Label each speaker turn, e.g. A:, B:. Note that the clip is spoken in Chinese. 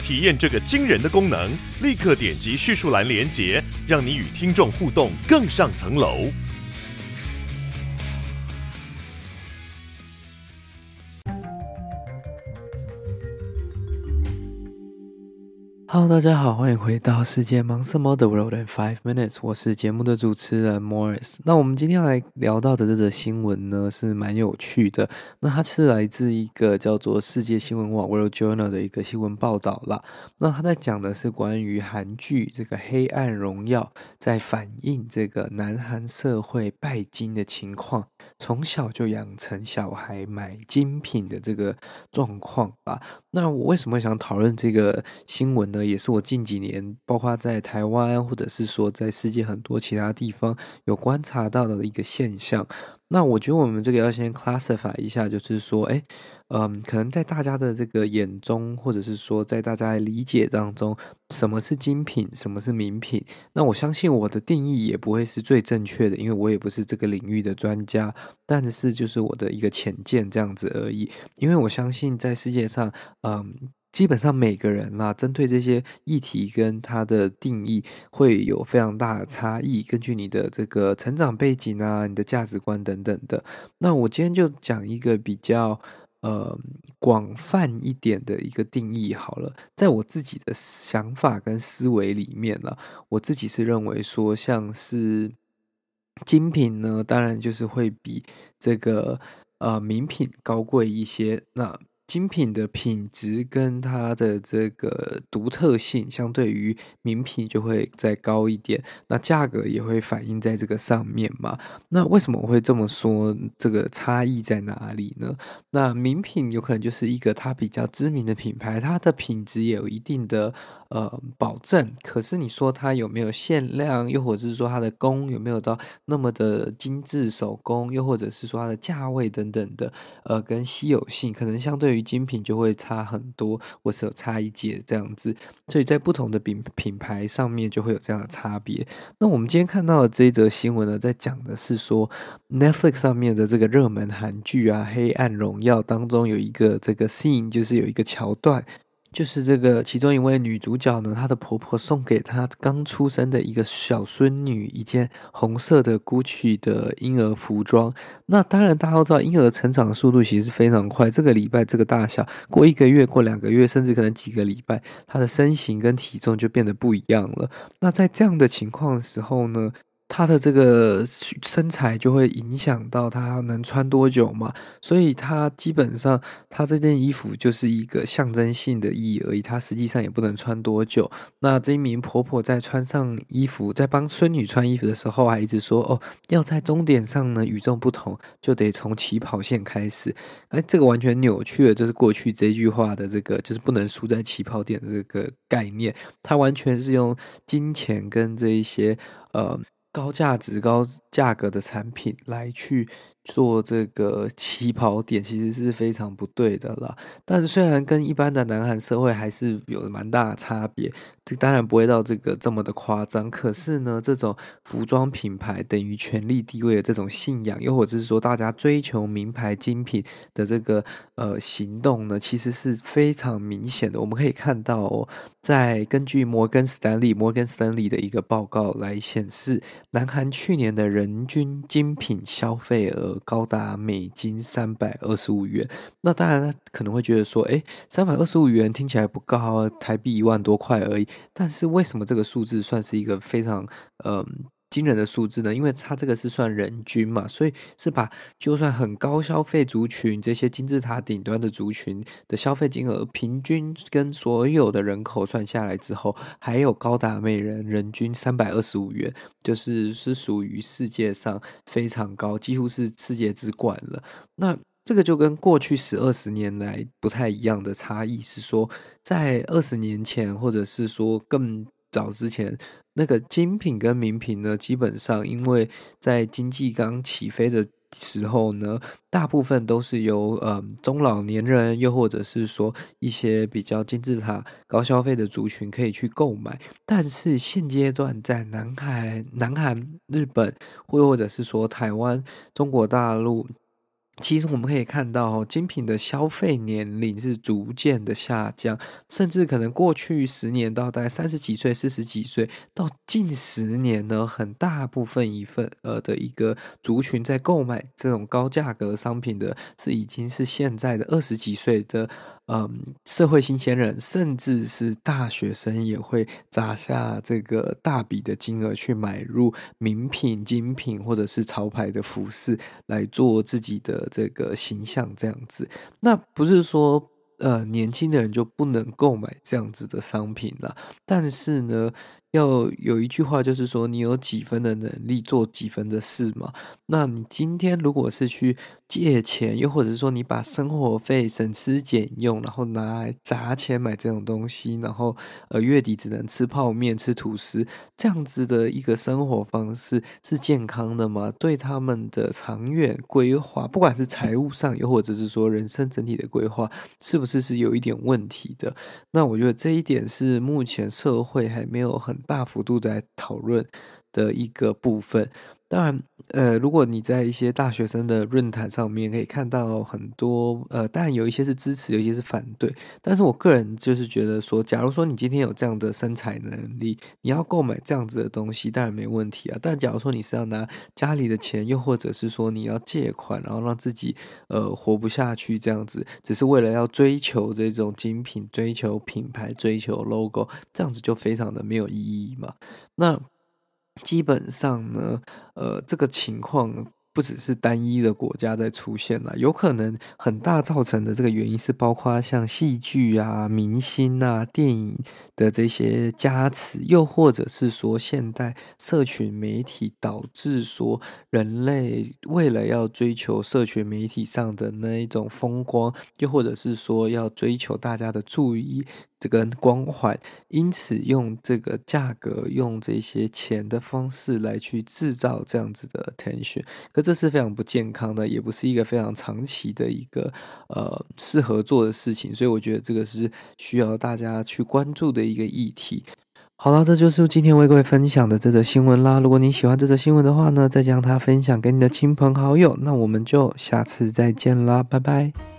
A: 体验这个惊人的功能，立刻点击叙述栏连接，让你与听众互动更上层楼。
B: Hello，大家好，欢迎回到世界忙什么的 World in Five Minutes，我是节目的主持人 Morris。那我们今天来聊到的这则新闻呢，是蛮有趣的。那它是来自一个叫做世界新闻网 World Journal 的一个新闻报道啦。那他在讲的是关于韩剧这个《黑暗荣耀》在反映这个南韩社会拜金的情况，从小就养成小孩买精品的这个状况啊。那我为什么想讨论这个新闻呢？也是我近几年，包括在台湾，或者是说在世界很多其他地方有观察到的一个现象。那我觉得我们这个要先 classify 一下，就是说，哎，嗯，可能在大家的这个眼中，或者是说在大家理解当中，什么是精品，什么是名品？那我相信我的定义也不会是最正确的，因为我也不是这个领域的专家，但是就是我的一个浅见这样子而已。因为我相信在世界上，嗯。基本上每个人啦，针对这些议题跟他的定义会有非常大的差异，根据你的这个成长背景啊、你的价值观等等的。那我今天就讲一个比较呃广泛一点的一个定义好了。在我自己的想法跟思维里面呢，我自己是认为说，像是精品呢，当然就是会比这个呃名品高贵一些。那精品的品质跟它的这个独特性，相对于名品就会再高一点，那价格也会反映在这个上面嘛。那为什么我会这么说？这个差异在哪里呢？那名品有可能就是一个它比较知名的品牌，它的品质也有一定的呃保证。可是你说它有没有限量，又或者是说它的工有没有到那么的精致手工，又或者是说它的价位等等的，呃，跟稀有性可能相对于。精品就会差很多，或是有差一截这样子，所以在不同的品品牌上面就会有这样的差别。那我们今天看到的这一则新闻呢，在讲的是说，Netflix 上面的这个热门韩剧啊，《黑暗荣耀》当中有一个这个 scene，就是有一个桥段。就是这个其中一位女主角呢，她的婆婆送给她刚出生的一个小孙女一件红色的 Gucci 的婴儿服装。那当然，大家都知道，婴儿成长的速度其实是非常快。这个礼拜这个大小，过一个月、过两个月，甚至可能几个礼拜，她的身形跟体重就变得不一样了。那在这样的情况的时候呢，他的这个身材就会影响到他能穿多久嘛，所以他基本上他这件衣服就是一个象征性的意义而已，他实际上也不能穿多久。那这一名婆婆在穿上衣服，在帮孙女穿衣服的时候，还一直说：“哦，要在终点上呢与众不同，就得从起跑线开始。”哎，这个完全扭曲了，就是过去这句话的这个就是不能输在起跑点的这个概念。他完全是用金钱跟这一些呃。高价值、高价格的产品来去做这个起跑点，其实是非常不对的啦。但虽然跟一般的南韩社会还是有蛮大的差别，这当然不会到这个这么的夸张。可是呢，这种服装品牌等于权力地位的这种信仰，又或者是说大家追求名牌精品的这个呃行动呢，其实是非常明显的。我们可以看到哦，在根据摩根斯坦利摩根斯坦利的一个报告来显示，南韩去年的人均精品消费额。高达美金三百二十五元，那当然可能会觉得说，诶，三百二十五元听起来不高，台币一万多块而已。但是为什么这个数字算是一个非常嗯惊人的数字呢？因为它这个是算人均嘛，所以是把就算很高消费族群这些金字塔顶端的族群的消费金额平均跟所有的人口算下来之后，还有高达每人人均三百二十五元，就是是属于世界上非常高，几乎是世界之冠了。那这个就跟过去十二十年来不太一样的差异是说，在二十年前或者是说更早之前，那个精品跟名品呢，基本上因为在经济刚起飞的时候呢，大部分都是由呃中老年人，又或者是说一些比较金字塔高消费的族群可以去购买。但是现阶段在南海、南韩、日本，或或者是说台湾、中国大陆。其实我们可以看到，精品的消费年龄是逐渐的下降，甚至可能过去十年到大概三十几岁、四十几岁，到近十年呢，很大部分一份呃的一个族群在购买这种高价格商品的，是已经是现在的二十几岁的。嗯，社会新鲜人，甚至是大学生，也会砸下这个大笔的金额去买入名品、精品或者是潮牌的服饰，来做自己的这个形象，这样子。那不是说。呃，年轻的人就不能购买这样子的商品了。但是呢，要有一句话就是说，你有几分的能力做几分的事嘛。那你今天如果是去借钱，又或者是说你把生活费省吃俭用，然后拿来砸钱买这种东西，然后呃月底只能吃泡面、吃吐司，这样子的一个生活方式是健康的吗？对他们的长远规划，不管是财务上，又或者是说人生整体的规划，是不是？是有一点问题的，那我觉得这一点是目前社会还没有很大幅度在讨论的一个部分。当然，呃，如果你在一些大学生的论坛上面可以看到很多，呃，当然有一些是支持，有一些是反对。但是我个人就是觉得说，假如说你今天有这样的生财能力，你要购买这样子的东西，当然没问题啊。但假如说你是要拿家里的钱，又或者是说你要借款，然后让自己呃活不下去这样子，只是为了要追求这种精品、追求品牌、追求 logo，这样子就非常的没有意义嘛。那。基本上呢，呃，这个情况不只是单一的国家在出现了，有可能很大造成的这个原因是包括像戏剧啊、明星啊、电影的这些加持，又或者是说现代社群媒体导致说人类为了要追求社群媒体上的那一种风光，又或者是说要追求大家的注意。这个光环，因此用这个价格、用这些钱的方式来去制造这样子的 attention，这是非常不健康的，也不是一个非常长期的一个呃适合做的事情，所以我觉得这个是需要大家去关注的一个议题。好了，这就是今天为各位分享的这则新闻啦。如果你喜欢这则新闻的话呢，再将它分享给你的亲朋好友。那我们就下次再见啦，拜拜。